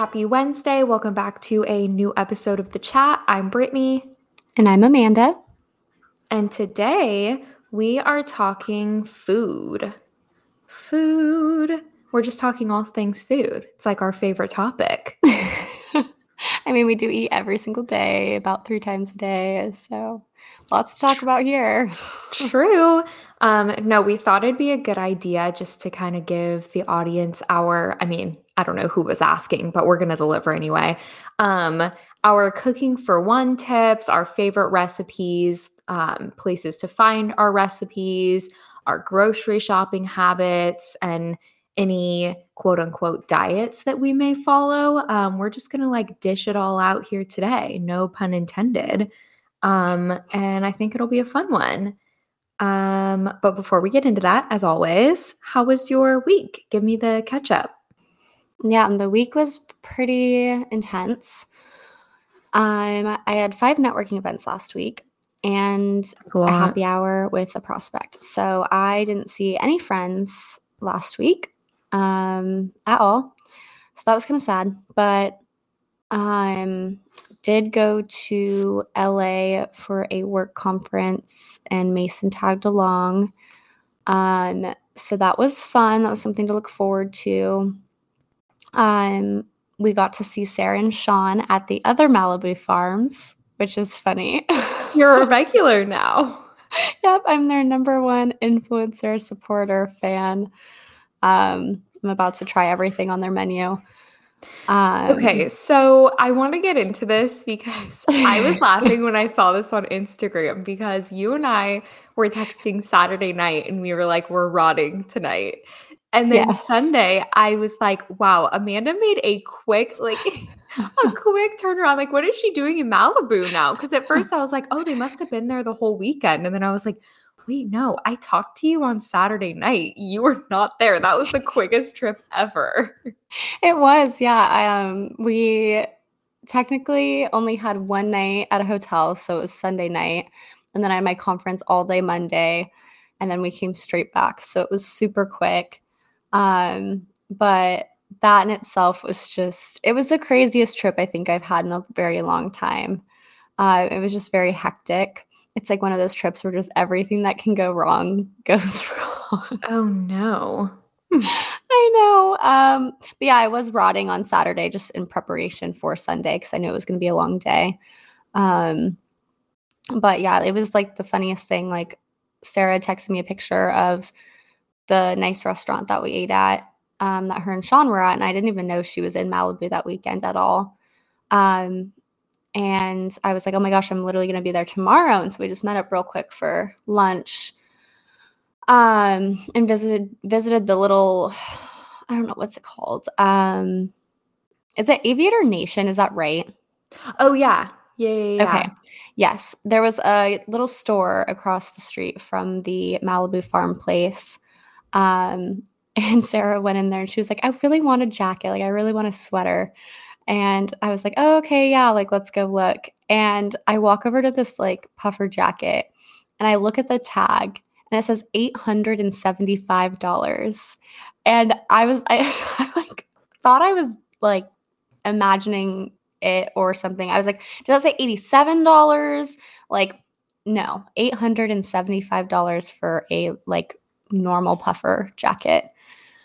Happy Wednesday. Welcome back to a new episode of The Chat. I'm Brittney. And I'm Amanda. And today we are talking food. Food. We're just talking all things food. It's like our favorite topic. I mean, we do eat every single day, about three times a day. So lots to talk about here. True. Um, no, we thought it'd be a good idea just to kind of give the audience our, I mean, I don't know who was asking, but we're going to deliver anyway. Um, our cooking for one tips, our favorite recipes, um, places to find our recipes, our grocery shopping habits, and any quote unquote diets that we may follow. Um, we're just going to like dish it all out here today. No pun intended. Um, and I think it'll be a fun one. Um, but before we get into that, as always, how was your week? Give me the catch up. Yeah, the week was pretty intense. Um, I had five networking events last week and a, a happy hour with a prospect. So I didn't see any friends last week um, at all. So that was kind of sad. But um, did go to LA for a work conference, and Mason tagged along. Um, so that was fun. That was something to look forward to. Um, we got to see Sarah and Sean at the other Malibu farms, which is funny. You're a regular now. yep, I'm their number one influencer, supporter, fan. Um, I'm about to try everything on their menu. Um, okay, so I want to get into this because I was laughing when I saw this on Instagram because you and I were texting Saturday night and we were like, we're rotting tonight. And then yes. Sunday, I was like, wow, Amanda made a quick, like, a quick turnaround. Like, what is she doing in Malibu now? Because at first I was like, oh, they must have been there the whole weekend. And then I was like, wait, no, I talked to you on Saturday night. You were not there. That was the quickest trip ever. It was, yeah. Um, we technically only had one night at a hotel, so it was Sunday night. And then I had my conference all day Monday. And then we came straight back. So it was super quick. Um, but that in itself was just, it was the craziest trip I think I've had in a very long time. Uh, it was just very hectic it's like one of those trips where just everything that can go wrong goes wrong. Oh no. I know. Um, but yeah, I was rotting on Saturday just in preparation for Sunday because I knew it was going to be a long day. Um, but yeah, it was like the funniest thing. Like Sarah texted me a picture of the nice restaurant that we ate at, um, that her and Sean were at, and I didn't even know she was in Malibu that weekend at all. Um, and I was like, oh my gosh, I'm literally going to be there tomorrow. And so we just met up real quick for lunch um, and visited visited the little, I don't know, what's it called? Um, is it Aviator Nation? Is that right? Oh, yeah. Yeah, yeah, yeah. Okay. Yes. There was a little store across the street from the Malibu farm place. Um, and Sarah went in there and she was like, I really want a jacket. Like, I really want a sweater. And I was like, oh, okay, yeah, like let's go look. And I walk over to this like puffer jacket and I look at the tag and it says $875. And I was, I, I like thought I was like imagining it or something. I was like, does that say $87? Like, no, $875 for a like normal puffer jacket.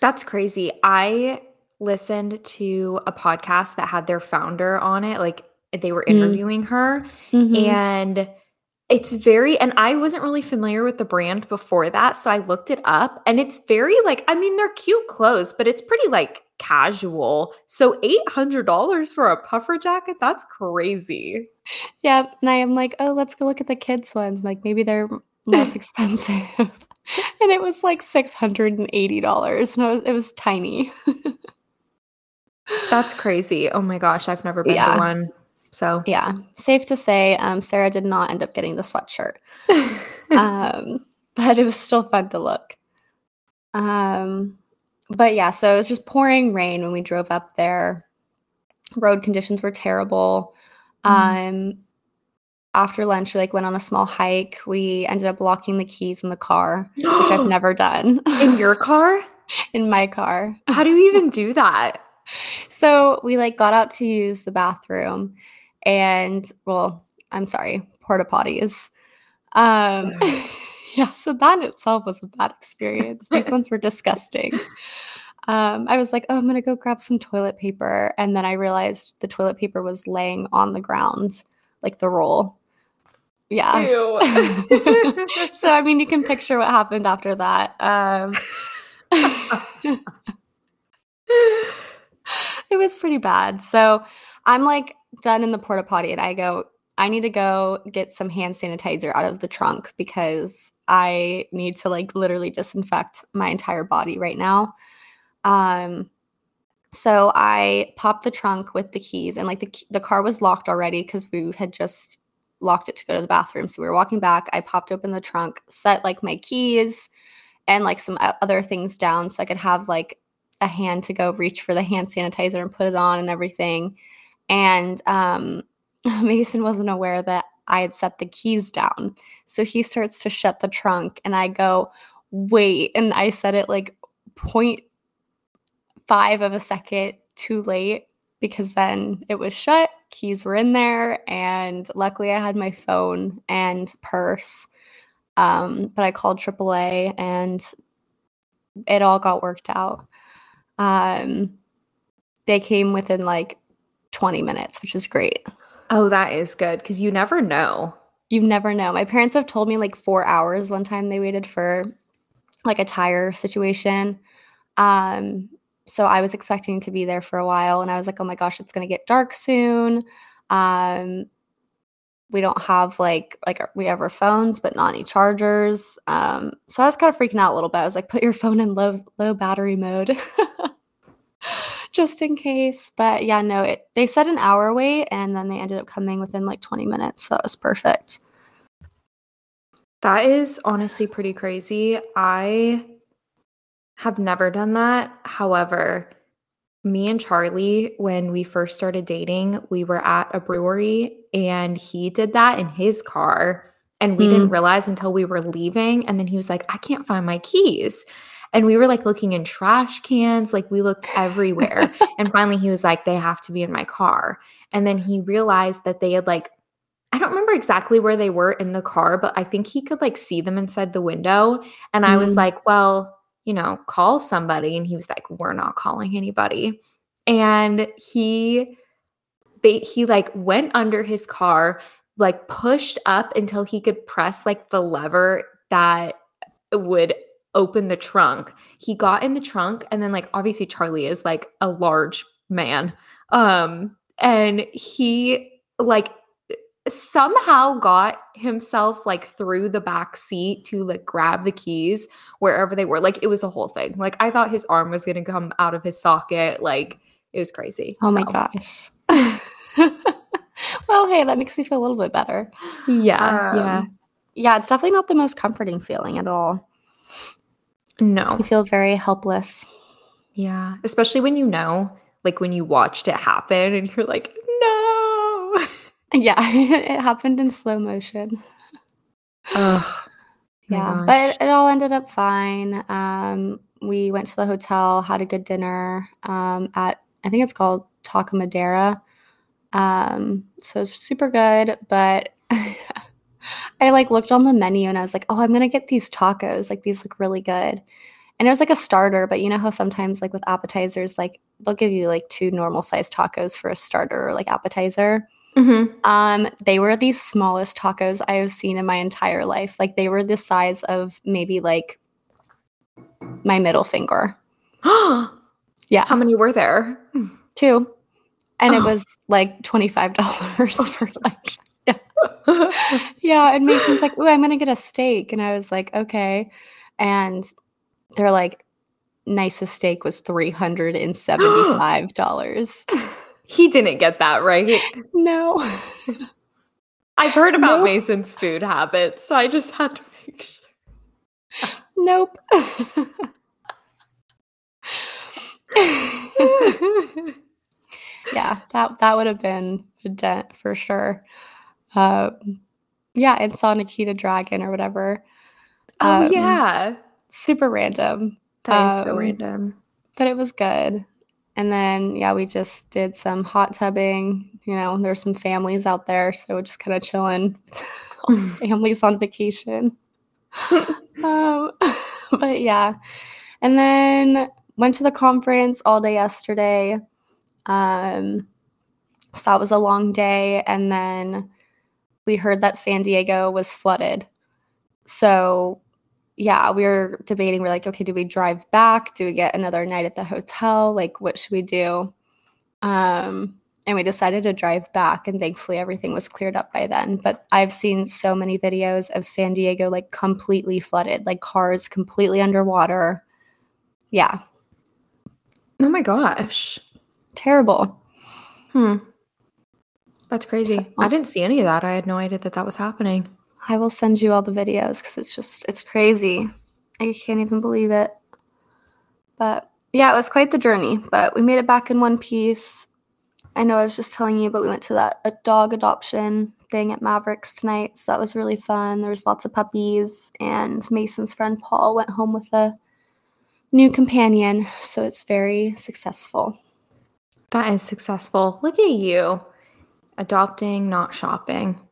That's crazy. I listened to a podcast that had their founder on it. Like they were mm. interviewing mm. her. Mm-hmm. And it's very, and I wasn't really familiar with the brand before that. So I looked it up and it's very like, I mean, they're cute clothes, but it's pretty like casual. So $800 for a puffer jacket? That's crazy. Yep. And I am like, oh, let's go look at the kids' ones. Like maybe they're less expensive. and it was like $680 and it was, it was tiny. That's crazy. Oh my gosh, I've never been yeah. to one. So yeah, safe to say, um, Sarah did not end up getting the sweatshirt, um, but it was still fun to look. Um, but yeah, so it was just pouring rain when we drove up there. Road conditions were terrible. Mm. Um, after lunch, we like went on a small hike. We ended up locking the keys in the car, which I've never done. in your car? in my car. How do you even do that? so we like got out to use the bathroom and well, I'm sorry, porta potties. Um yeah, so that itself was a bad experience. These ones were disgusting. Um, I was like, oh, I'm gonna go grab some toilet paper. And then I realized the toilet paper was laying on the ground, like the roll. Yeah. so I mean you can picture what happened after that. Um, it was pretty bad. So I'm like done in the porta potty and I go, I need to go get some hand sanitizer out of the trunk because I need to like literally disinfect my entire body right now. Um so I popped the trunk with the keys and like the the car was locked already cuz we had just locked it to go to the bathroom. So we were walking back, I popped open the trunk, set like my keys and like some other things down so I could have like a hand to go reach for the hand sanitizer and put it on and everything. And um, Mason wasn't aware that I had set the keys down. So he starts to shut the trunk, and I go, wait. And I said it like 0.5 of a second too late because then it was shut, keys were in there, and luckily I had my phone and purse. Um, but I called AAA and it all got worked out. Um, they came within like 20 minutes, which is great. Oh, that is good because you never know. You never know. My parents have told me like four hours one time they waited for like a tire situation. Um, so I was expecting to be there for a while and I was like, oh my gosh, it's gonna get dark soon. Um, we don't have like like we have our phones but not any chargers. Um so i was kind of freaking out a little bit. I was like put your phone in low low battery mode. Just in case. But yeah no it, they said an hour wait and then they ended up coming within like 20 minutes so it was perfect. That is honestly pretty crazy. I have never done that however me and Charlie, when we first started dating, we were at a brewery and he did that in his car. And we mm. didn't realize until we were leaving. And then he was like, I can't find my keys. And we were like looking in trash cans, like we looked everywhere. and finally he was like, they have to be in my car. And then he realized that they had like, I don't remember exactly where they were in the car, but I think he could like see them inside the window. And mm. I was mm. like, well, you know, call somebody. And he was like, we're not calling anybody. And he, he like went under his car, like pushed up until he could press like the lever that would open the trunk. He got in the trunk and then like obviously Charlie is like a large man. Um and he like somehow got himself like through the back seat to like grab the keys wherever they were. Like it was a whole thing. Like I thought his arm was going to come out of his socket. Like it was crazy. Oh so. my gosh. well, hey, that makes me feel a little bit better. Yeah. Um, yeah. Yeah, it's definitely not the most comforting feeling at all. No. You feel very helpless. Yeah. Especially when you know, like when you watched it happen and you're like. Yeah, it happened in slow motion. Oh, yeah, but it all ended up fine. Um, we went to the hotel, had a good dinner um, at I think it's called Taco Madera. Um, so it's super good, but I like looked on the menu and I was like, oh, I'm gonna get these tacos. Like these look really good. And it was like a starter, but you know how sometimes like with appetizers, like they'll give you like two normal sized tacos for a starter or like appetizer. Mm-hmm. Um, they were the smallest tacos I have seen in my entire life. Like they were the size of maybe like my middle finger. yeah. How many were there? Two. And oh. it was like $25 for like yeah. yeah. And Mason's like, oh, I'm gonna get a steak. And I was like, okay. And they're like, nicest steak was $375. He didn't get that right. No. I've heard about nope. Mason's food habits, so I just had to make sure. Nope. yeah, that that would have been a dent for sure. Um, yeah, and saw Nikita Dragun or whatever. Oh um, yeah, super random. That is um, so random. But it was good. And then, yeah, we just did some hot tubbing. You know, there's some families out there. So just kind of chilling, families on vacation. um, but yeah. And then went to the conference all day yesterday. Um, so that was a long day. And then we heard that San Diego was flooded. So yeah, we were debating. We're like, okay, do we drive back? Do we get another night at the hotel? Like, what should we do? Um, and we decided to drive back, and thankfully everything was cleared up by then. But I've seen so many videos of San Diego like completely flooded, like cars completely underwater. Yeah. Oh my gosh. Terrible. Hmm. That's crazy. So, I didn't see any of that. I had no idea that that was happening. I will send you all the videos because it's just, it's crazy. I can't even believe it. But yeah, it was quite the journey, but we made it back in one piece. I know I was just telling you, but we went to that a dog adoption thing at Mavericks tonight. So that was really fun. There was lots of puppies, and Mason's friend Paul went home with a new companion. So it's very successful. That is successful. Look at you adopting, not shopping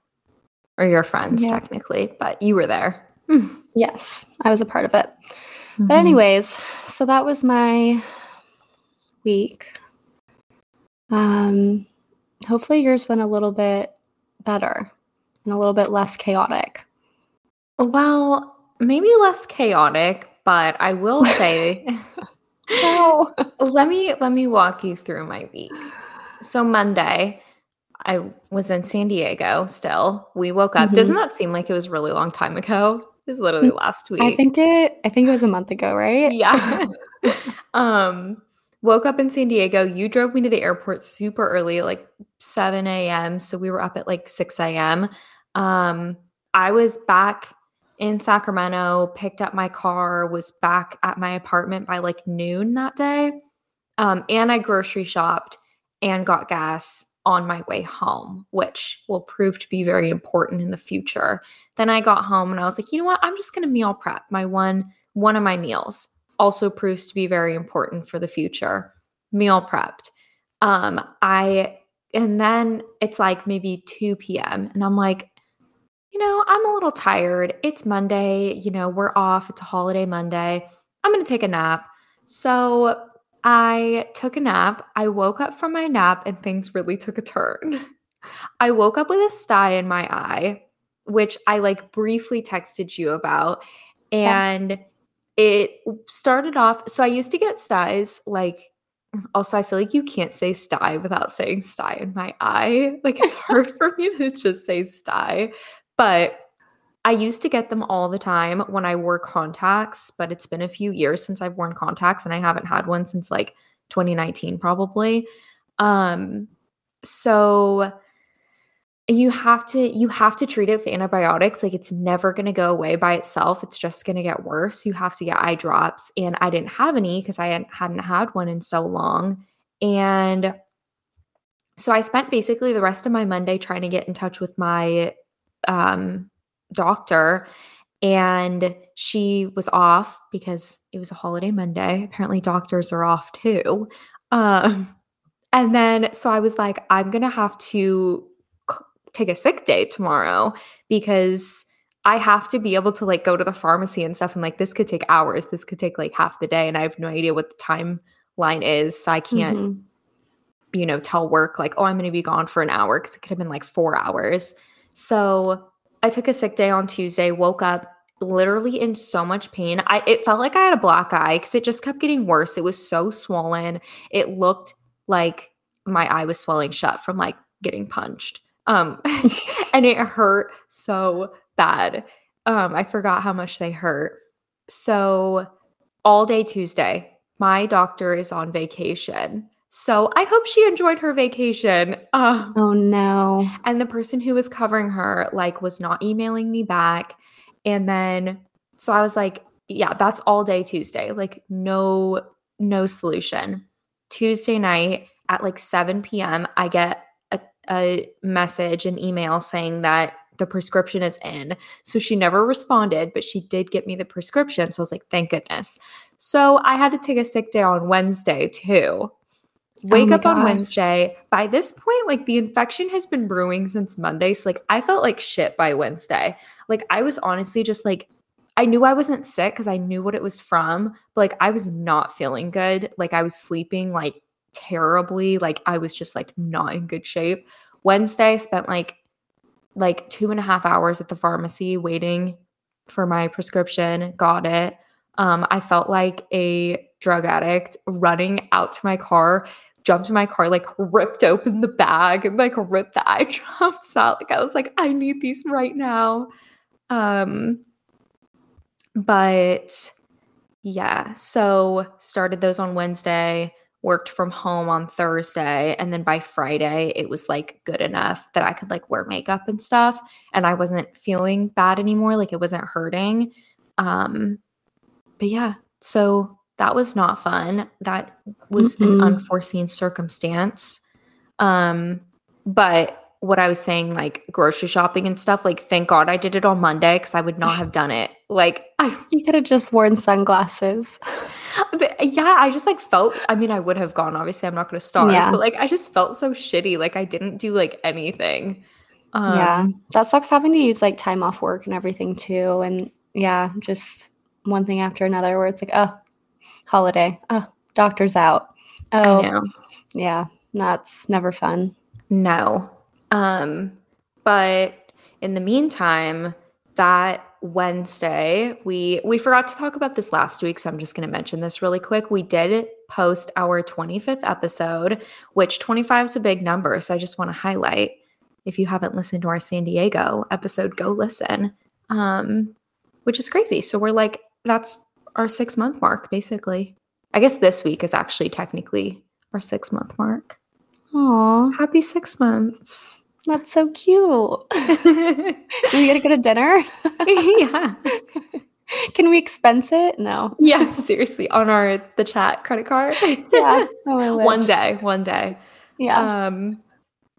or your friends yeah. technically, but you were there. yes, I was a part of it. Mm-hmm. But anyways, so that was my week. Um hopefully yours went a little bit better and a little bit less chaotic. Well, maybe less chaotic, but I will say no. let me let me walk you through my week. So Monday, I was in San Diego still. We woke up. Mm-hmm. Doesn't that seem like it was really long time ago? It was literally mm, last week. I think it I think it was a month ago, right? Yeah. um woke up in San Diego. You drove me to the airport super early, like 7 a.m. So we were up at like 6 a.m. Um, I was back in Sacramento, picked up my car, was back at my apartment by like noon that day. Um, and I grocery shopped and got gas on my way home, which will prove to be very important in the future. Then I got home and I was like, you know what? I'm just going to meal prep my one one of my meals. Also proves to be very important for the future. Meal prepped. Um, I and then it's like maybe 2 p.m. and I'm like, you know, I'm a little tired. It's Monday, you know, we're off. It's a holiday Monday. I'm going to take a nap. So I took a nap. I woke up from my nap and things really took a turn. I woke up with a sty in my eye, which I like briefly texted you about. And yes. it started off. So I used to get styes like also, I feel like you can't say sty without saying sty in my eye. Like it's hard for me to just say sty. But I used to get them all the time when I wore contacts, but it's been a few years since I've worn contacts and I haven't had one since like 2019 probably. Um so you have to you have to treat it with antibiotics. Like it's never going to go away by itself. It's just going to get worse. You have to get eye drops and i didn't have any because i hadn't, hadn't had one in so long. And so i spent basically the rest of my monday trying to get in touch with my um doctor and she was off because it was a holiday Monday. Apparently, doctors are off too. Um, and then, so I was like, I'm going to have to c- take a sick day tomorrow because I have to be able to like go to the pharmacy and stuff. And like, this could take hours. This could take like half the day. And I have no idea what the timeline is. So I can't, mm-hmm. you know, tell work like, oh, I'm going to be gone for an hour because it could have been like four hours. So I took a sick day on Tuesday, woke up literally in so much pain. I it felt like I had a black eye cuz it just kept getting worse. It was so swollen. It looked like my eye was swelling shut from like getting punched. Um and it hurt so bad. Um I forgot how much they hurt. So all day Tuesday, my doctor is on vacation. So I hope she enjoyed her vacation. Uh, oh no. And the person who was covering her like was not emailing me back. And then so I was like, yeah, that's all day Tuesday. Like no no solution. Tuesday night at like 7 p.m. I get a, a message, an email saying that the prescription is in. So she never responded, but she did get me the prescription. So I was like, thank goodness. So I had to take a sick day on Wednesday too Wake oh up gosh. on Wednesday. By this point, like the infection has been brewing since Monday. So, like, I felt like shit by Wednesday. Like, I was honestly just like, I knew I wasn't sick because I knew what it was from, but like, I was not feeling good. Like, I was sleeping like terribly. Like, I was just like not in good shape. Wednesday, I spent like like two and a half hours at the pharmacy waiting for my prescription, got it. Um, I felt like a drug addict running out to my car, jumped in my car, like ripped open the bag and like ripped the eye drops out. Like I was like, I need these right now. Um, but yeah, so started those on Wednesday worked from home on Thursday and then by Friday it was like good enough that I could like wear makeup and stuff and I wasn't feeling bad anymore like it wasn't hurting um but yeah so that was not fun that was mm-hmm. an unforeseen circumstance um but what I was saying, like grocery shopping and stuff, like thank God I did it on Monday because I would not have done it. Like I You could have just worn sunglasses. But yeah, I just like felt I mean, I would have gone, obviously I'm not gonna starve, yeah. but like I just felt so shitty. Like I didn't do like anything. Um, yeah. That sucks having to use like time off work and everything too. And yeah, just one thing after another where it's like, oh, holiday. Oh, doctor's out. Oh yeah. That's never fun. No. Um, but in the meantime, that Wednesday, we we forgot to talk about this last week, so I'm just going to mention this really quick. We did post our 25th episode, which 25 is a big number, so I just want to highlight if you haven't listened to our San Diego episode, go listen. Um, which is crazy. So we're like that's our 6 month mark basically. I guess this week is actually technically our 6 month mark. Aw, happy 6 months. That's so cute. Do we get to go to dinner? yeah. Can we expense it? No. Yeah, seriously, on our the chat credit card. yeah. Oh, one day, one day. Yeah. Um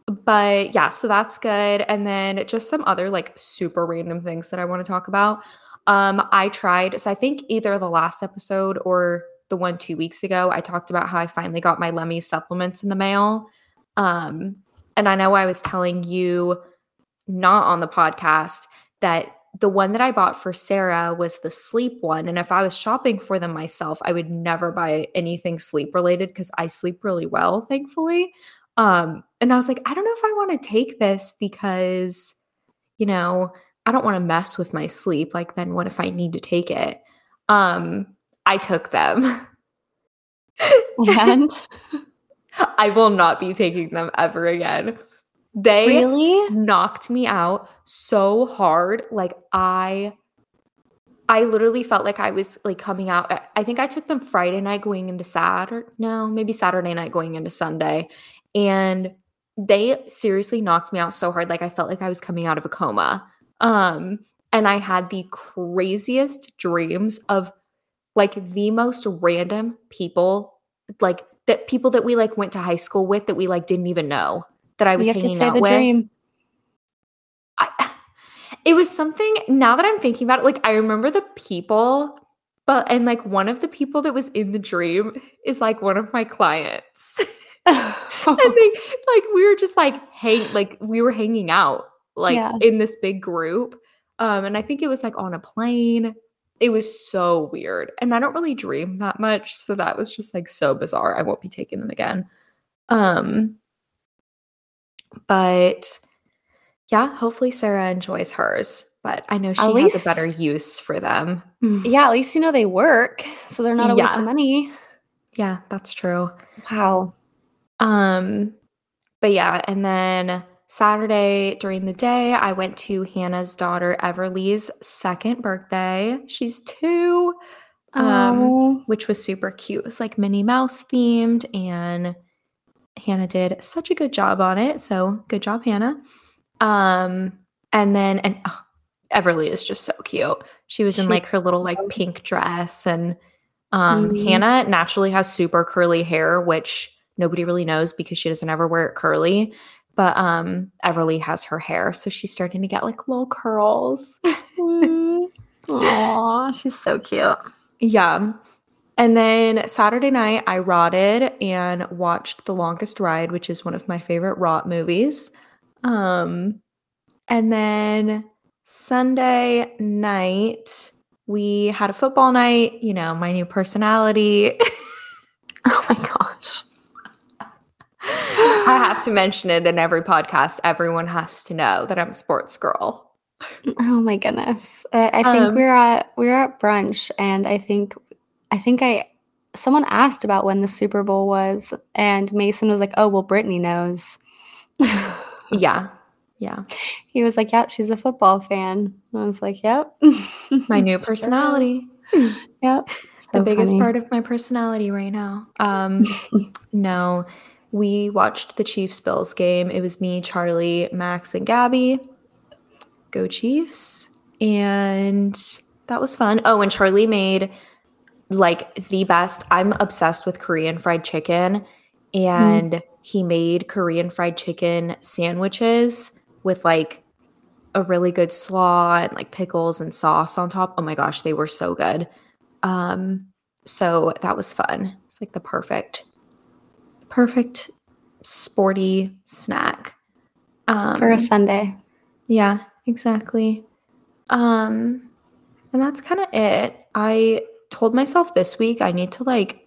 but yeah, so that's good. And then just some other like super random things that I want to talk about. Um I tried so I think either the last episode or the one 2 weeks ago I talked about how I finally got my Lemme supplements in the mail. Um and I know I was telling you not on the podcast that the one that I bought for Sarah was the sleep one. And if I was shopping for them myself, I would never buy anything sleep related because I sleep really well, thankfully. Um, and I was like, I don't know if I want to take this because, you know, I don't want to mess with my sleep. Like, then what if I need to take it? Um, I took them. and I will not be taking them ever again. They really knocked me out so hard. Like I I literally felt like I was like coming out. I think I took them Friday night going into Saturday. No, maybe Saturday night going into Sunday. And they seriously knocked me out so hard. Like I felt like I was coming out of a coma. Um, and I had the craziest dreams of like the most random people, like that people that we like went to high school with that we like didn't even know that I was you have hanging to say out the with. Dream. I, it was something now that I'm thinking about it, like I remember the people, but and like one of the people that was in the dream is like one of my clients. and they like we were just like hang like we were hanging out like yeah. in this big group. Um, and I think it was like on a plane it was so weird. And I don't really dream that much, so that was just like so bizarre. I won't be taking them again. Um but yeah, hopefully Sarah enjoys hers, but I know she at has least, a better use for them. Yeah, at least you know they work, so they're not a yeah. waste of money. Yeah, that's true. Wow. Um but yeah, and then Saturday during the day, I went to Hannah's daughter Everly's second birthday. She's two, um, which was super cute. It was like Minnie Mouse themed, and Hannah did such a good job on it. So good job, Hannah. Um, and then and oh, Everly is just so cute. She was in like her little like pink dress, and um, mm-hmm. Hannah naturally has super curly hair, which nobody really knows because she doesn't ever wear it curly. But um Everly has her hair, so she's starting to get like little curls. mm. Aw, she's so cute. Yeah. and then Saturday night, I rotted and watched The Longest Ride, which is one of my favorite rot movies. Um, and then Sunday night, we had a football night, you know, my new personality. oh my gosh. I have to mention it in every podcast. Everyone has to know that I'm a sports girl. Oh my goodness. I, I think um, we're at we're at brunch and I think I think I someone asked about when the Super Bowl was and Mason was like, "Oh, well Brittney knows." yeah. Yeah. He was like, "Yep, she's a football fan." I was like, "Yep." my new personality. yep. So the biggest funny. part of my personality right now. Um no, we watched the Chiefs Bills game. It was me, Charlie, Max, and Gabby. Go Chiefs. And that was fun. Oh, and Charlie made like the best. I'm obsessed with Korean fried chicken. And mm. he made Korean fried chicken sandwiches with like a really good slaw and like pickles and sauce on top. Oh my gosh, they were so good. Um, so that was fun. It's like the perfect, perfect sporty snack. Um, For a Sunday. Yeah, exactly. Um, and that's kind of it. I told myself this week I need to like,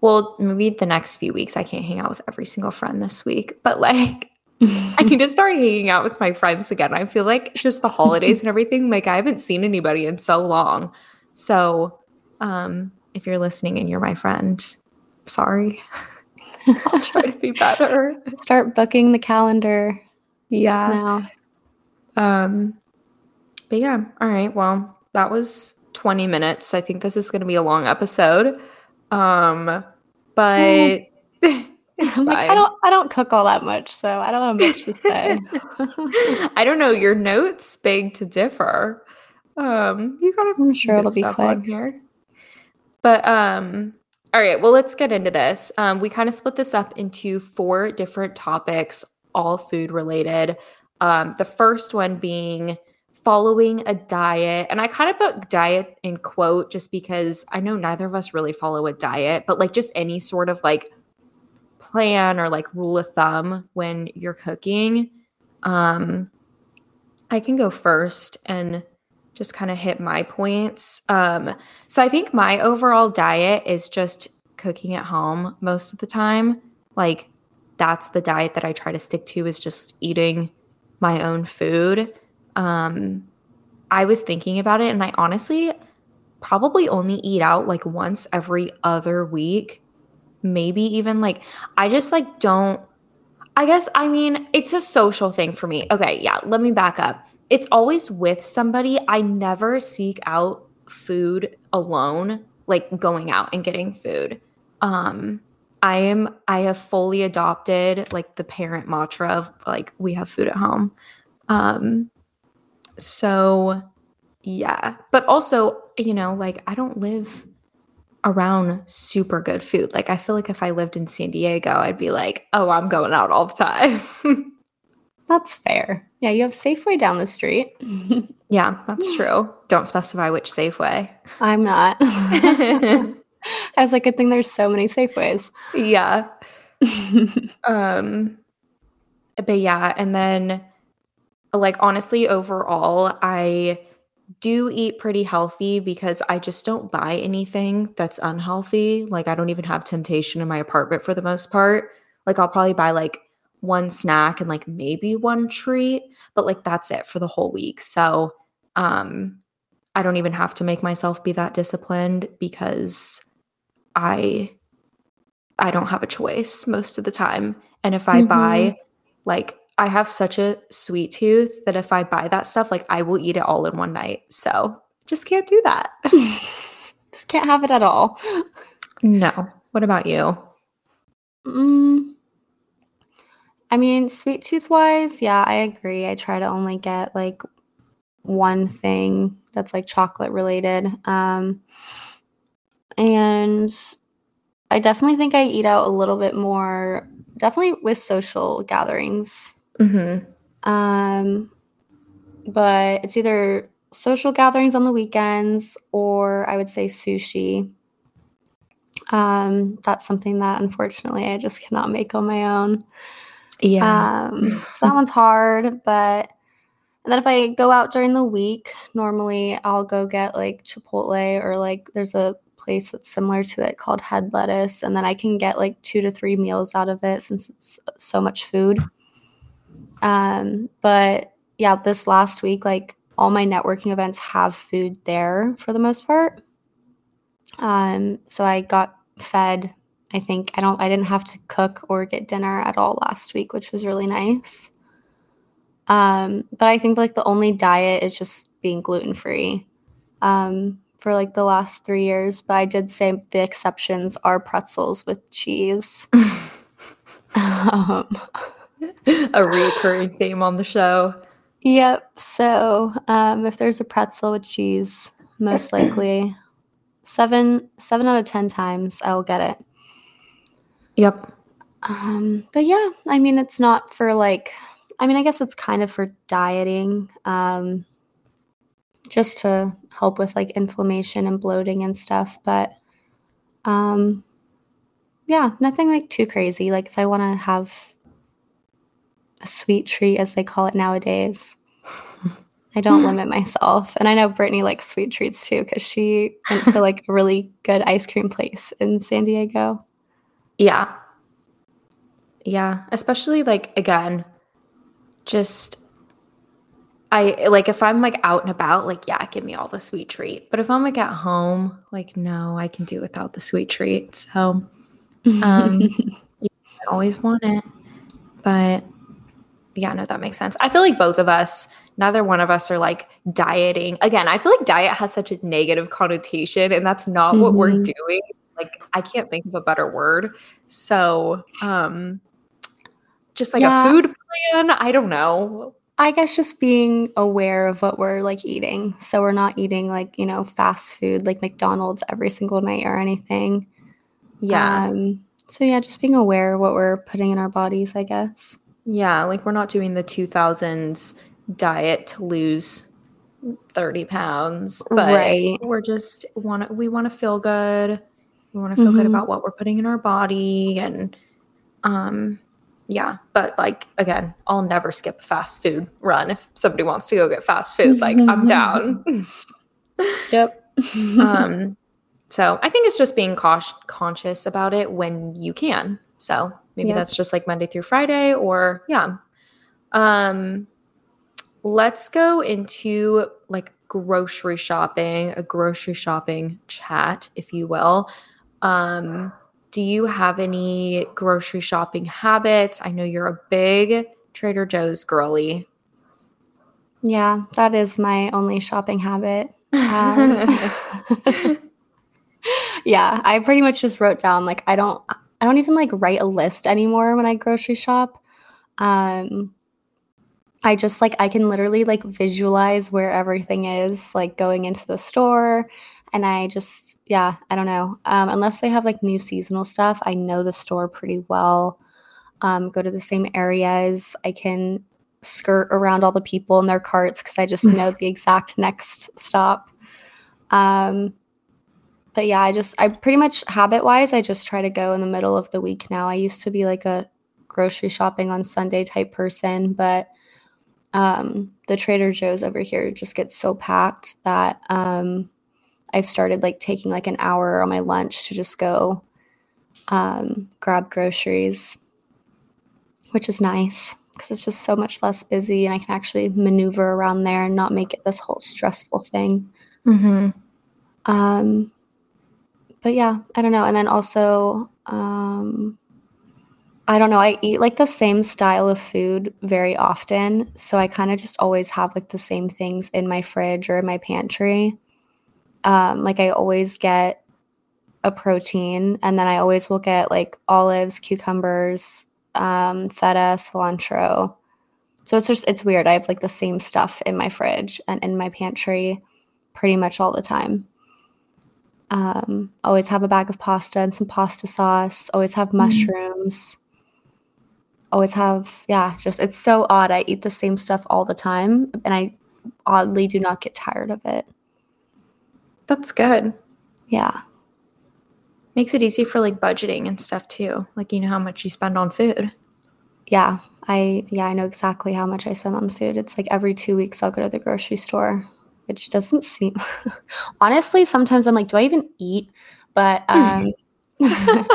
well, maybe the next few weeks I can't hang out with every single friend this week, but like I need to start hanging out with my friends again. I feel like just the holidays and everything, like I haven't seen anybody in so long. So, um, if you're listening and you're my friend, sorry. I'll try to be better. Start booking the calendar. Yeah. Now. Um, but yeah, all right. Well, that was 20 minutes. I think this is going to be a long episode. Um, but like, I don't I don't cook all that much, so I don't have much to say. I don't know. Your notes beg to differ. Um, you gotta. I'm sure it'll be quick here. But um, all right. Well, let's get into this. Um, we kind of split this up into four different topics, all food related. Um, the first one being following a diet. And I kind of put diet in quote just because I know neither of us really follow a diet, but like just any sort of like plan or like rule of thumb when you're cooking. Um, I can go first and just kind of hit my points. Um, so I think my overall diet is just cooking at home most of the time. Like that's the diet that I try to stick to is just eating my own food. Um, I was thinking about it and I honestly probably only eat out like once every other week. Maybe even like I just like don't I guess I mean it's a social thing for me. Okay, yeah, let me back up. It's always with somebody. I never seek out food alone, like going out and getting food. Um I am I have fully adopted like the parent mantra of like we have food at home. Um so, yeah. But also, you know, like I don't live around super good food. Like I feel like if I lived in San Diego, I'd be like, "Oh, I'm going out all the time." that's fair. Yeah, you have Safeway down the street. yeah, that's true. Don't specify which Safeway. I'm not. I was like, good thing there's so many Safeways. Yeah. um but yeah, and then like honestly overall i do eat pretty healthy because i just don't buy anything that's unhealthy like i don't even have temptation in my apartment for the most part like i'll probably buy like one snack and like maybe one treat but like that's it for the whole week so um i don't even have to make myself be that disciplined because i i don't have a choice most of the time and if i mm-hmm. buy like I have such a sweet tooth that if I buy that stuff, like I will eat it all in one night. So just can't do that. just can't have it at all. No. What about you? Mm, I mean, sweet tooth wise, yeah, I agree. I try to only get like one thing that's like chocolate related. Um, and I definitely think I eat out a little bit more, definitely with social gatherings. Mm-hmm. Um, but it's either social gatherings on the weekends or I would say sushi. Um, that's something that unfortunately I just cannot make on my own. Yeah. Um, so that one's hard, but and then if I go out during the week, normally I'll go get like Chipotle or like there's a place that's similar to it called Head Lettuce, and then I can get like two to three meals out of it since it's so much food. Um, but yeah, this last week, like all my networking events have food there for the most part. Um, so I got fed. I think I don't I didn't have to cook or get dinner at all last week, which was really nice. Um, but I think like the only diet is just being gluten free um, for like the last three years. But I did say the exceptions are pretzels with cheese. um, a recurring theme on the show. Yep. So um, if there's a pretzel with cheese, most likely seven seven out of ten times I will get it. Yep. Um, but yeah, I mean it's not for like I mean I guess it's kind of for dieting. Um, just to help with like inflammation and bloating and stuff, but um yeah, nothing like too crazy. Like if I want to have a sweet treat, as they call it nowadays. I don't limit myself. And I know Brittney likes sweet treats too because she went to like a really good ice cream place in San Diego. Yeah. Yeah. Especially like, again, just I like if I'm like out and about, like, yeah, give me all the sweet treat. But if I'm like at home, like, no, I can do without the sweet treat. So um yeah, I always want it. But yeah, no, that makes sense. I feel like both of us, neither one of us are like dieting. Again, I feel like diet has such a negative connotation, and that's not mm-hmm. what we're mm-hmm. doing. Like, I can't think of a better word. So, um, just like yeah. a food plan. I don't know. I guess just being aware of what we're like eating. So we're not eating like, you know, fast food like McDonald's every single night or anything. Yeah. Um, so yeah, just being aware of what we're putting in our bodies, I guess. Yeah, like we're not doing the 2000s diet to lose 30 pounds, but right. we're just want we want to feel good. We want to feel mm-hmm. good about what we're putting in our body and um yeah, but like again, I'll never skip a fast food run if somebody wants to go get fast food, like I'm down. yep. um so I think it's just being cautious conscious about it when you can. So Maybe yeah. that's just like Monday through Friday or yeah. Um let's go into like grocery shopping, a grocery shopping chat if you will. Um do you have any grocery shopping habits? I know you're a big Trader Joe's girly. Yeah, that is my only shopping habit. Um, yeah, I pretty much just wrote down like I don't I don't even like write a list anymore when I grocery shop. Um, I just like I can literally like visualize where everything is like going into the store and I just yeah, I don't know. Um, unless they have like new seasonal stuff, I know the store pretty well. Um, go to the same areas. I can skirt around all the people in their carts because I just know the exact next stop. Um, but yeah, I just I pretty much habit wise, I just try to go in the middle of the week now. I used to be like a grocery shopping on Sunday type person, but um, the Trader Joe's over here just gets so packed that um, I've started like taking like an hour on my lunch to just go um, grab groceries, which is nice because it's just so much less busy and I can actually maneuver around there and not make it this whole stressful thing. Mm-hmm. Um, but yeah, I don't know. And then also, um, I don't know. I eat like the same style of food very often. So I kind of just always have like the same things in my fridge or in my pantry. Um, like I always get a protein and then I always will get like olives, cucumbers, um, feta, cilantro. So it's just, it's weird. I have like the same stuff in my fridge and in my pantry pretty much all the time. Um, always have a bag of pasta and some pasta sauce. Always have mm-hmm. mushrooms. Mm. Always have, yeah, just it's so odd. I eat the same stuff all the time and I oddly do not get tired of it. That's good. Yeah. Makes it easy for like budgeting and stuff too. Like you know how much you spend on food. Yeah. I yeah, I know exactly how much I spend on food. It's like every 2 weeks I'll go to the grocery store, which doesn't seem Honestly, sometimes I'm like, do I even eat? But um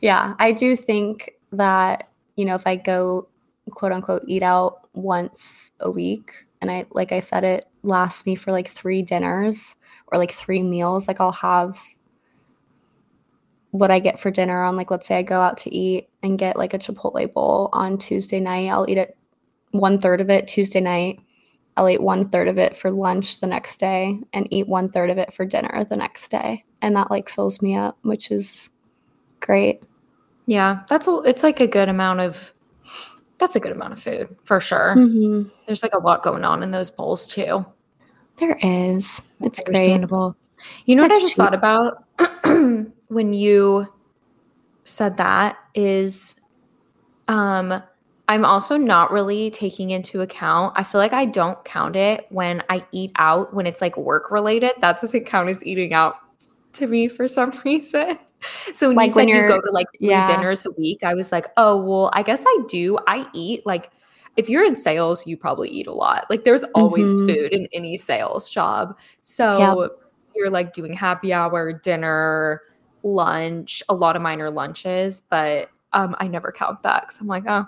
yeah, I do think that, you know, if I go quote unquote eat out once a week and I like I said it lasts me for like 3 dinners or like 3 meals, like I'll have what I get for dinner on like let's say I go out to eat and get like a Chipotle bowl on Tuesday night. I'll eat it one third of it Tuesday night. I'll eat one third of it for lunch the next day and eat one third of it for dinner the next day. And that like fills me up, which is great. Yeah, that's a, it's like a good amount of that's a good amount of food for sure. Mm-hmm. There's like a lot going on in those bowls too. There is. It's understandable. Great. You know what I just cheap. thought about when you said that is um I'm also not really taking into account. I feel like I don't count it when I eat out when it's like work related. That doesn't count as eating out to me for some reason. So when like you said you go to like three yeah. dinners a week, I was like, oh well, I guess I do. I eat like if you're in sales, you probably eat a lot. Like there's always mm-hmm. food in any sales job. So yep. you're like doing happy hour, dinner, lunch. A lot of mine are lunches, but um, I never count that because I'm like, oh,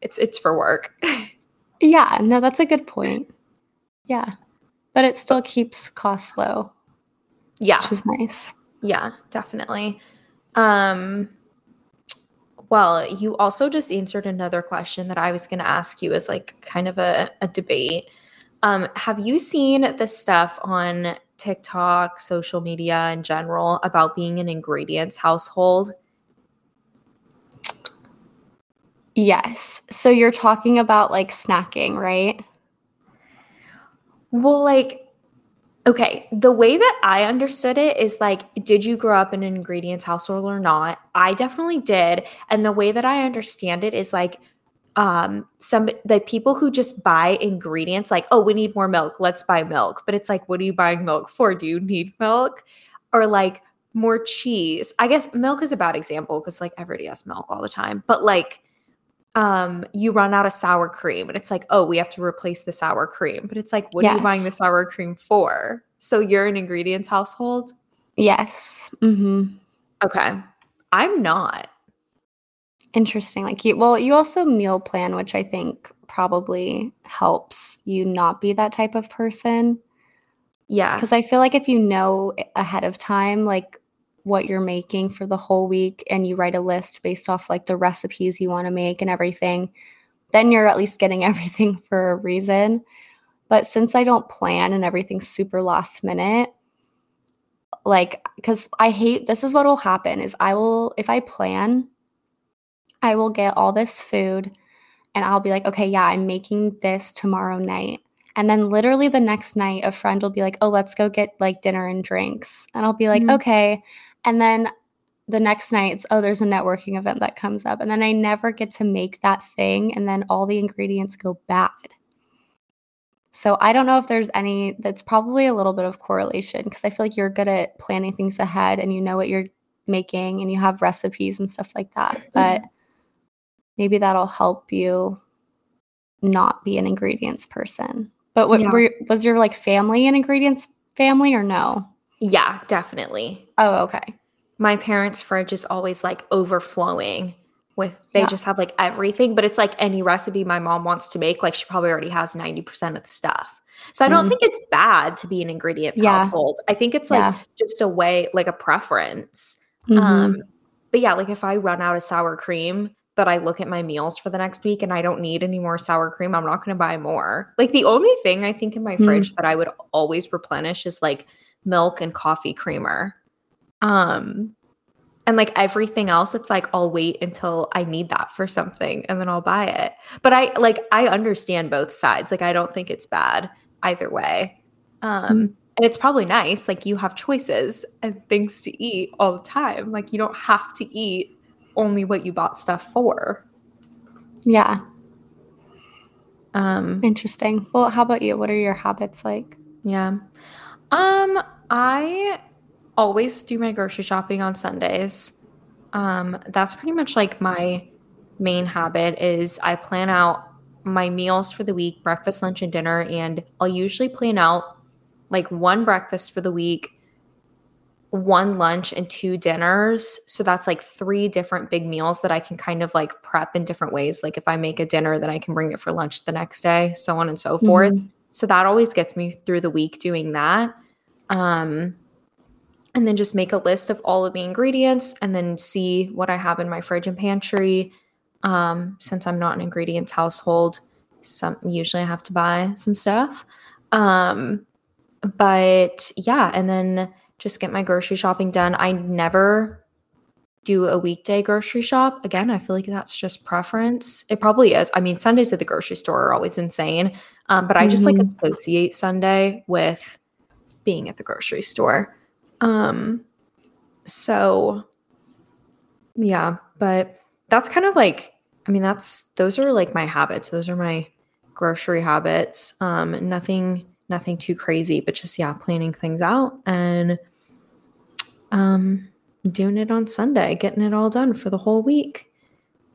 it's it's for work. yeah, no, that's a good point. Yeah, but it still keeps costs low. Yeah, which is nice. Yeah, definitely. Um, well, you also just answered another question that I was going to ask you as like kind of a, a debate. Um, have you seen the stuff on TikTok, social media in general about being an ingredients household? Yes. So you're talking about like snacking, right? Well, like, okay, the way that I understood it is like, did you grow up in an ingredients household or not? I definitely did. And the way that I understand it is like, um some the people who just buy ingredients like oh we need more milk let's buy milk but it's like what are you buying milk for do you need milk or like more cheese i guess milk is a bad example because like everybody has milk all the time but like um you run out of sour cream and it's like oh we have to replace the sour cream but it's like what yes. are you buying the sour cream for so you're an ingredients household yes mm-hmm. okay i'm not Interesting. Like you well, you also meal plan, which I think probably helps you not be that type of person. Yeah. Cuz I feel like if you know ahead of time like what you're making for the whole week and you write a list based off like the recipes you want to make and everything, then you're at least getting everything for a reason. But since I don't plan and everything's super last minute, like cuz I hate this is what will happen is I will if I plan I will get all this food and I'll be like, okay, yeah, I'm making this tomorrow night. And then literally the next night, a friend will be like, oh, let's go get like dinner and drinks. And I'll be like, mm-hmm. okay. And then the next night, it's, oh, there's a networking event that comes up. And then I never get to make that thing. And then all the ingredients go bad. So I don't know if there's any, that's probably a little bit of correlation because I feel like you're good at planning things ahead and you know what you're making and you have recipes and stuff like that. Mm-hmm. But maybe that'll help you not be an ingredients person. But what yeah. were, was your like family an ingredients family or no? Yeah, definitely. Oh, okay. My parents' fridge is always like overflowing with they yeah. just have like everything, but it's like any recipe my mom wants to make, like she probably already has 90% of the stuff. So I don't mm. think it's bad to be an ingredients yeah. household. I think it's like yeah. just a way, like a preference. Mm-hmm. Um, but yeah, like if I run out of sour cream, but I look at my meals for the next week and I don't need any more sour cream, I'm not going to buy more. Like the only thing I think in my mm. fridge that I would always replenish is like milk and coffee creamer. Um and like everything else it's like I'll wait until I need that for something and then I'll buy it. But I like I understand both sides. Like I don't think it's bad either way. Um mm. and it's probably nice like you have choices and things to eat all the time. Like you don't have to eat only what you bought stuff for. Yeah. Um interesting. Well, how about you? What are your habits like? Yeah. Um I always do my grocery shopping on Sundays. Um, that's pretty much like my main habit is I plan out my meals for the week, breakfast, lunch, and dinner, and I'll usually plan out like one breakfast for the week, one lunch, and two dinners. So that's like three different big meals that I can kind of like prep in different ways. Like if I make a dinner, then I can bring it for lunch the next day, so on and so forth. Mm-hmm. So that always gets me through the week doing that. Um, and then just make a list of all of the ingredients and then see what I have in my fridge and pantry. Um, since I'm not an ingredients household, some usually I have to buy some stuff. Um, but yeah, and then just get my grocery shopping done. I never do a weekday grocery shop. Again, I feel like that's just preference. It probably is. I mean, Sundays at the grocery store are always insane. Um, but I just mm-hmm. like associate Sunday with being at the grocery store. Um, so yeah, but that's kind of like, I mean, that's, those are like my habits. Those are my grocery habits. Um, nothing, nothing too crazy, but just, yeah, planning things out and, um, doing it on Sunday, getting it all done for the whole week.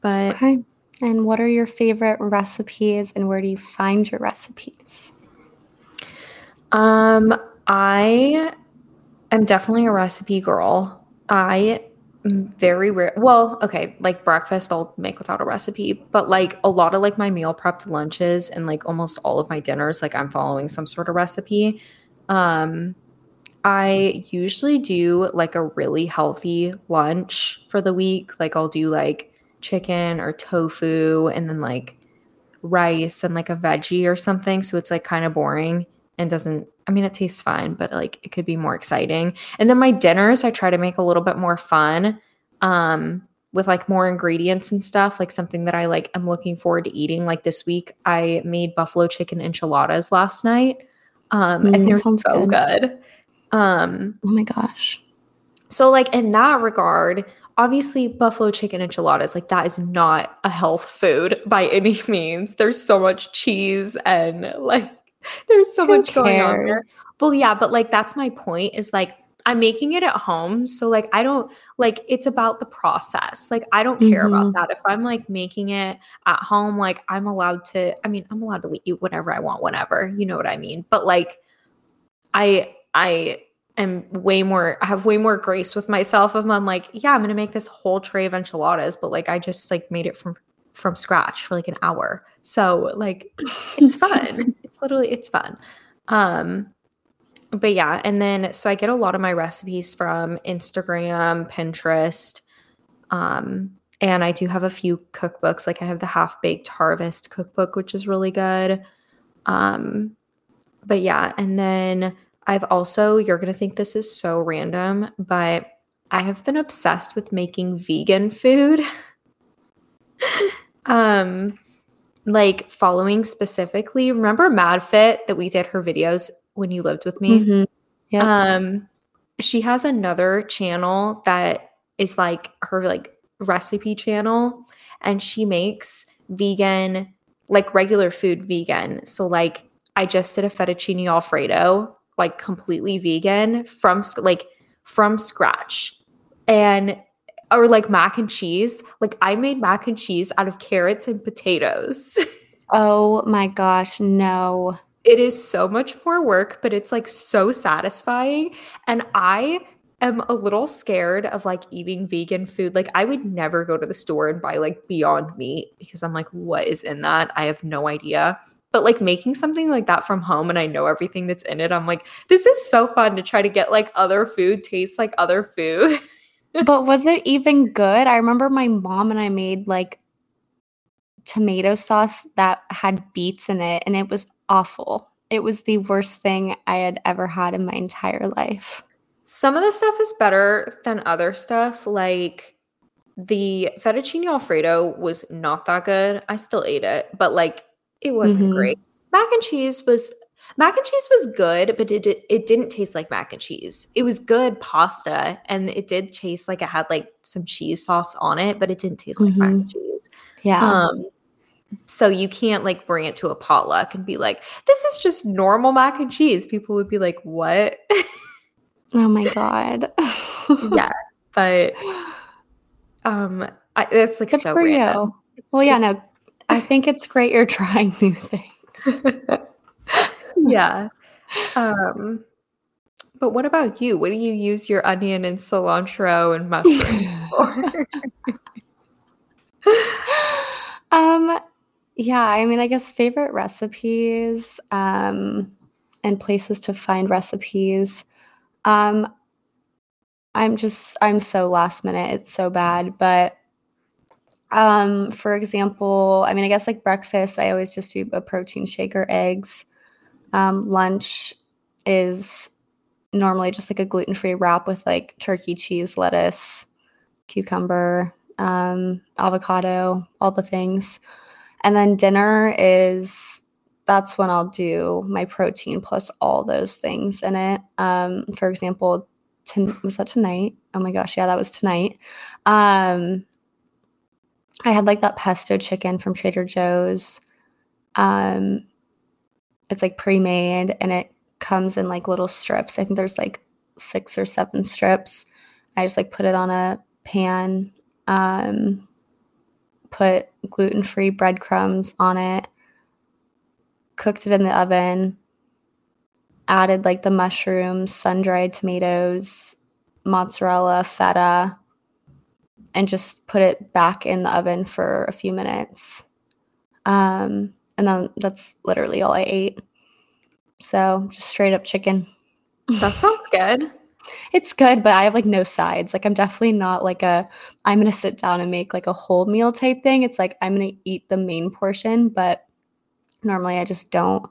But, okay. And what are your favorite recipes and where do you find your recipes? Um, I am definitely a recipe girl. I am very rare. Well, okay, like breakfast, I'll make without a recipe, but like a lot of like my meal prepped lunches and like almost all of my dinners, like I'm following some sort of recipe. Um, I usually do like a really healthy lunch for the week. Like I'll do like chicken or tofu and then like rice and like a veggie or something. So it's like kind of boring and doesn't I mean it tastes fine, but like it could be more exciting. And then my dinners I try to make a little bit more fun um with like more ingredients and stuff, like something that I like I'm looking forward to eating. Like this week I made buffalo chicken enchiladas last night. Um mm, and they're so good. good. Um oh my gosh. So like in that regard, obviously buffalo chicken enchiladas like that is not a health food by any means. There's so much cheese and like there's so Who much cares? going on there. Well, yeah, but like that's my point is like I'm making it at home. So like I don't like it's about the process. Like I don't care mm-hmm. about that. If I'm like making it at home, like I'm allowed to I mean, I'm allowed to eat whatever I want whenever. You know what I mean? But like I I am way more I have way more grace with myself if I'm like, yeah, I'm gonna make this whole tray of enchiladas, but like I just like made it from from scratch for like an hour. So like it's fun. it's literally it's fun. Um but yeah, and then so I get a lot of my recipes from Instagram, Pinterest. Um and I do have a few cookbooks. Like I have the Half Baked Harvest cookbook which is really good. Um but yeah, and then I've also you're going to think this is so random, but I have been obsessed with making vegan food. um like following specifically remember madfit that we did her videos when you lived with me mm-hmm. yeah. um she has another channel that is like her like recipe channel and she makes vegan like regular food vegan so like i just did a fettuccine alfredo like completely vegan from like from scratch and or like mac and cheese. Like I made mac and cheese out of carrots and potatoes. oh my gosh, no. It is so much more work, but it's like so satisfying. And I am a little scared of like eating vegan food. Like I would never go to the store and buy like Beyond Meat because I'm like, what is in that? I have no idea. But like making something like that from home and I know everything that's in it, I'm like, this is so fun to try to get like other food taste like other food. but was it even good? I remember my mom and I made like tomato sauce that had beets in it, and it was awful. It was the worst thing I had ever had in my entire life. Some of the stuff is better than other stuff. Like the fettuccine alfredo was not that good. I still ate it, but like it wasn't mm-hmm. great. Mac and cheese was Mac and cheese was good, but it it didn't taste like mac and cheese. It was good pasta, and it did taste like it had like some cheese sauce on it, but it didn't taste like mm-hmm. mac and mm-hmm. cheese. Yeah. Um, so you can't like bring it to a potluck and be like, "This is just normal mac and cheese." People would be like, "What?" Oh my god. yeah, but um, I, it's like Good so for random. you. It's, Well, yeah, no, I think it's great you're trying new things. yeah. Um, but what about you? What do you use your onion and cilantro and mushrooms for? um, yeah, I mean, I guess favorite recipes, um, and places to find recipes. Um, I'm just I'm so last minute. It's so bad, but um, for example, I mean, I guess like breakfast, I always just do a protein shake or eggs. Um, lunch is normally just like a gluten-free wrap with like turkey, cheese, lettuce, cucumber, um, avocado, all the things. And then dinner is that's when I'll do my protein plus all those things in it. Um, for example, to, was that tonight? Oh my gosh, yeah, that was tonight. Um, I had like that pesto chicken from Trader Joe's. Um, it's like pre-made and it comes in like little strips. I think there's like six or seven strips. I just like put it on a pan, um, put gluten-free breadcrumbs on it, cooked it in the oven, added like the mushrooms, sun-dried tomatoes, mozzarella, feta, and just put it back in the oven for a few minutes. Um, and then that's literally all I ate. So just straight up chicken. that sounds good. It's good, but I have like no sides. Like I'm definitely not like a I'm gonna sit down and make like a whole meal type thing. It's like I'm gonna eat the main portion, but normally I just don't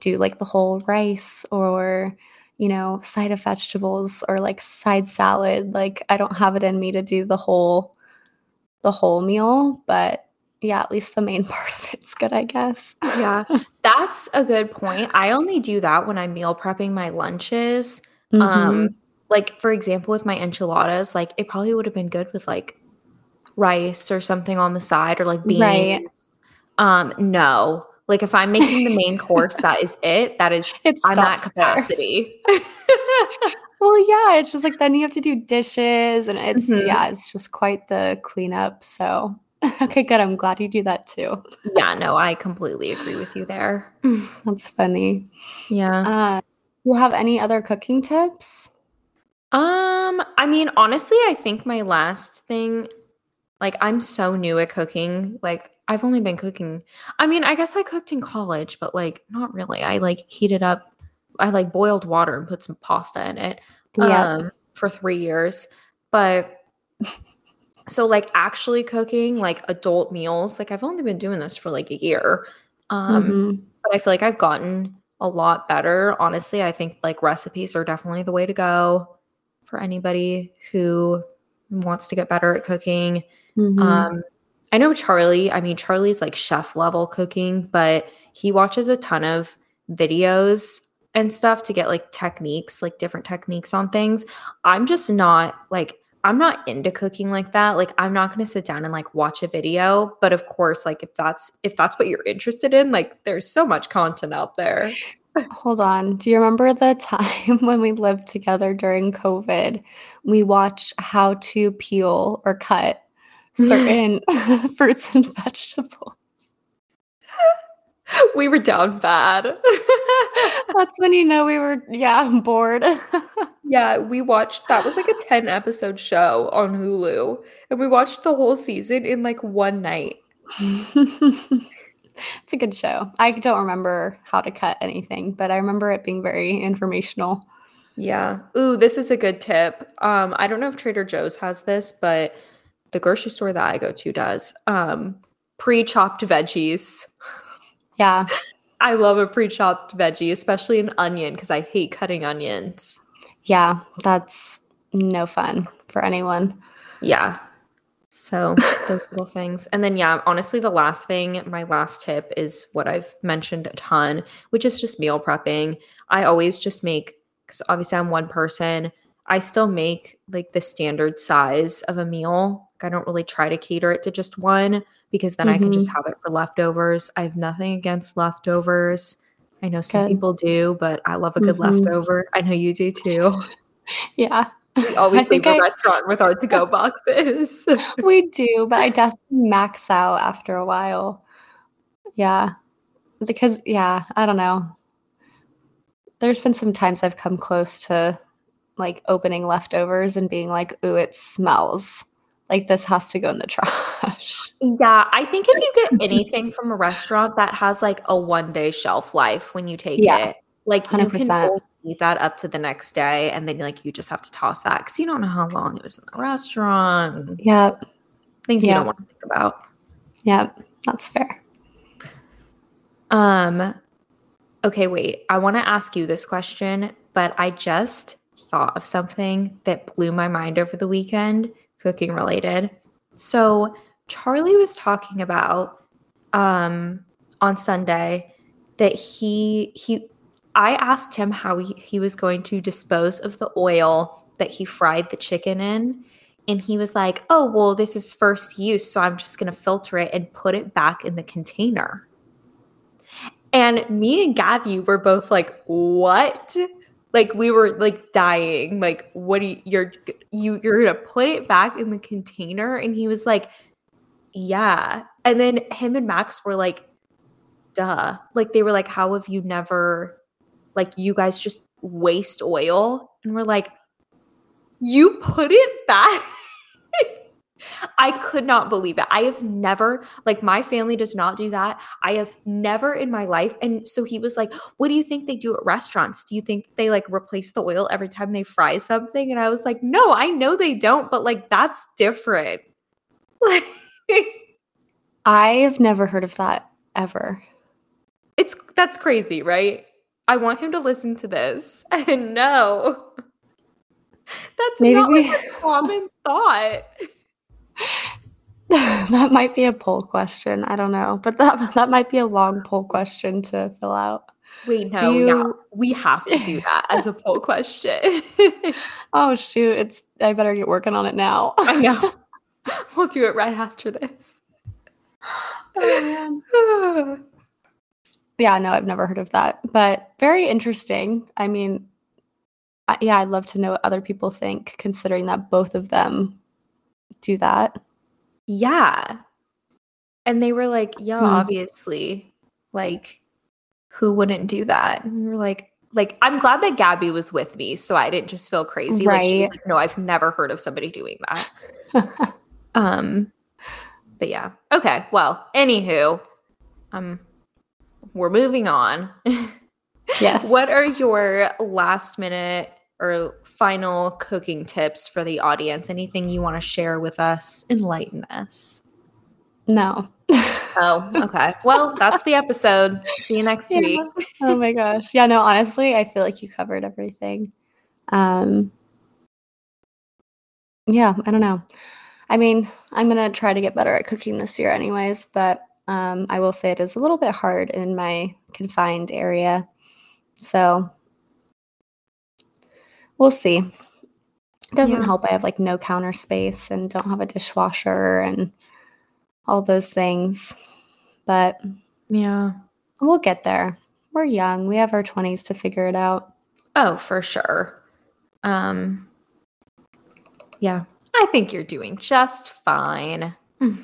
do like the whole rice or you know side of vegetables or like side salad. Like I don't have it in me to do the whole the whole meal, but yeah, at least the main part of it's good, I guess. Yeah, that's a good point. I only do that when I'm meal prepping my lunches. Mhm. Um, like for example, with my enchiladas, like it probably would have been good with like rice or something on the side or like beans. Right. Um, no. Like if I'm making the main course, that is it. That is it I'm at capacity. Well, yeah, it's just like then you have to do dishes and it's Mhm. yeah, it's just quite the cleanup. So okay, good. I'm glad you do that too. yeah, no, I completely agree with you there. That's funny. Yeah. Uh, you have any other cooking tips? Um, I mean, honestly, I think my last thing, like, I'm so new at cooking. Like, I've only been cooking. I mean, I guess I cooked in college, but like, not really. I like heated up, I like boiled water and put some pasta in it Yeah. um, for three years. But so, like, actually cooking like adult meals, like, I've only been doing this for like a year. Um, Mhm. but I feel like I've gotten a lot better. Honestly, I think like recipes are definitely the way to go for anybody who wants to get better at cooking. Mhm. Um, I know Charlie, I mean, Charlie's like chef level cooking, but he watches a ton of videos and stuff to get like techniques, like different techniques on things. I'm just not like, I'm not into cooking like that. Like I'm not going to sit down and like watch a video, but of course, like if that's if that's what you're interested in, like there's so much content out there. Hold on. Do you remember the time when we lived together during COVID? We watched how to peel or cut certain fruits and vegetables. we were down bad. That's when you know we were, yeah, bored. Yeah, we watched that was like a 10 episode show on Hulu. And we watched the whole season in like one night. it's a good show. I don't remember how to cut anything, but I remember it being very informational. Yeah. Ooh, this is a good tip. Um, I don't know if Trader Joe's has this, but the grocery store that I go to does. Um, pre-chopped veggies. Yeah. I love a pre-chopped veggie, especially an onion, because I hate cutting onions. Yeah. That's no fun for anyone. Yeah. So those little things. And then yeah, honestly, the last thing, my last tip is what I've mentioned a ton, which is just meal prepping. I always just make because obviously I'm one person. I still make like the standard size of a meal. Like, I don't really try to cater it to just one because then I can just mm-hmm. have it for leftovers. I have nothing against leftovers. I know some Good. people do, but I love a good Mhm. leftover. I know you do too. Yeah. We always leave the I, restaurant with our to-go boxes. we do, but I definitely max out after a while. Yeah. Because yeah, I don't know. There's been some times I've come close to like opening leftovers and being like, ooh, it smells. Like this has to go in the trash. Yeah, I think if you get anything from a restaurant that has like a one day shelf life when you take yeah, it, like 100%. you can eat that up to the next day and then like you just have to toss that because you don't know how long it was in the restaurant. Yep. Things you don't want to think about. Yep, that's fair. Um okay, wait. I want to ask you this question, but I just thought of something that blew my mind over the weekend, cooking related. So, Charlie was talking about um, on Sunday that he he I asked him how he, he was going to dispose of the oil that he fried the chicken in. And he was like, oh, well, this is first use. So I'm just going to filter it and put it back in the container. And me and Gabby were both like, what? Like we were like dying. Like what do you you're you you're gonna put it back in the container? And he was like yeah. And then him and max were like duh. Like they were like how have you never like you guys just waste oil? And we're like you put it back I could not believe it. I have never, like, my family does not do that. I have never in my life. And so he was like, What do you think they do at restaurants? Do you think they like replace the oil every time they fry something? And I was like, No, I know they don't, but like, that's different. Like, I've never heard of that ever. It's that's crazy, right? I want him to listen to this and know that's Maybe not we- like a common thought. that might be a poll question. I don't know, but that that might be a long poll question to fill out. Wait, no, you... yeah, we have to do that as a poll question. oh shoot, it's I better get working on it now. I know. We'll do it right after this. Oh, yeah, no, I've never heard of that, but very interesting. I mean, I, yeah, I'd love to know what other people think, considering that both of them do that. Yeah. And they were like, yeah, hmm. obviously. Like, who wouldn't do that? And we were like, like, I'm glad that Gabby was with me, so I didn't just feel crazy. Right. Like like, no, I've never heard of somebody doing that. um, but yeah. Okay. Well, anywho, um, we're moving on. yes. what are your last minute or final cooking tips for the audience? Anything you want to share with us? Enlighten us. No. oh, okay. Well, that's the episode. See you next yeah. week. oh my gosh. Yeah, no, honestly, I feel like you covered everything. Um Yeah, I don't know. I mean, I'm going to try to get better at cooking this year anyways, but um I will say it is a little bit hard in my confined area. So, we'll see. It doesn't yeah. help. I have like no counter space and don't have a dishwasher and all those things. But yeah, we'll get there. We're young. We have our 20s to figure it out. Oh, for sure. Um yeah, I think you're doing just fine.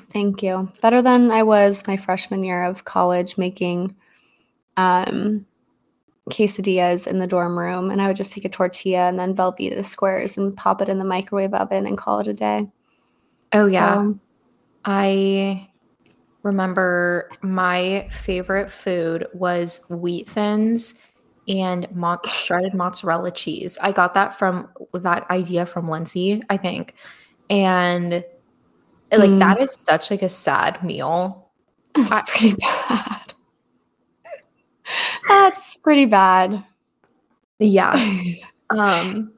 Thank you. Better than I was my freshman year of college making um quesadillas in the dorm room and I would just take a tortilla and then Velveeta squares and pop it in the microwave oven and call it a day. Oh so, yeah. I remember my favorite food was wheat thins and mo- shredded mozzarella cheese. I got that from that idea from Lindsay, I think. And like mm. that is such like a sad meal. That's I, pretty bad. That's pretty bad. Yeah. Um,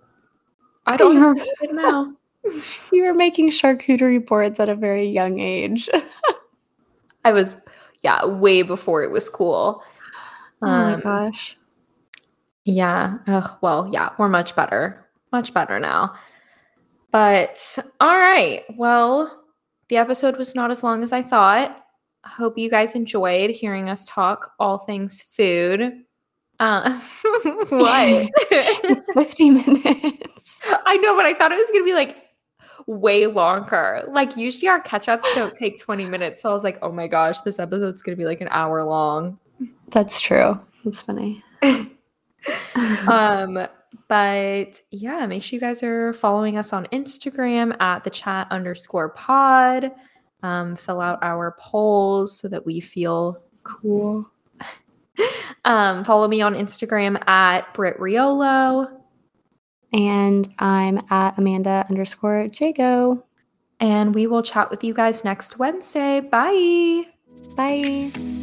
I don't see it now. You were making charcuterie boards at a very young age. I was, yeah, way before it was cool. Oh um, my gosh. Yeah. Oh, well, yeah, we're much better. Much better now. But all right. Well, the episode was not as long as I thought hope you guys enjoyed hearing us talk all things food. Uh, what? it's 50 minutes. I know, but I thought it was gonna be like way longer. Like usually our catch-ups don't take 20 minutes. So I was like, oh my gosh, this episode's gonna be like an hour long. That's true. That's funny. um, but yeah, make sure you guys are following us on Instagram at the chat underscore pod. Um, fill out our polls so that we feel cool. um, follow me on Instagram at Britt Riolo. And I'm at Amanda underscore Jagow. And we will chat with you guys next Wednesday. Bye. Bye.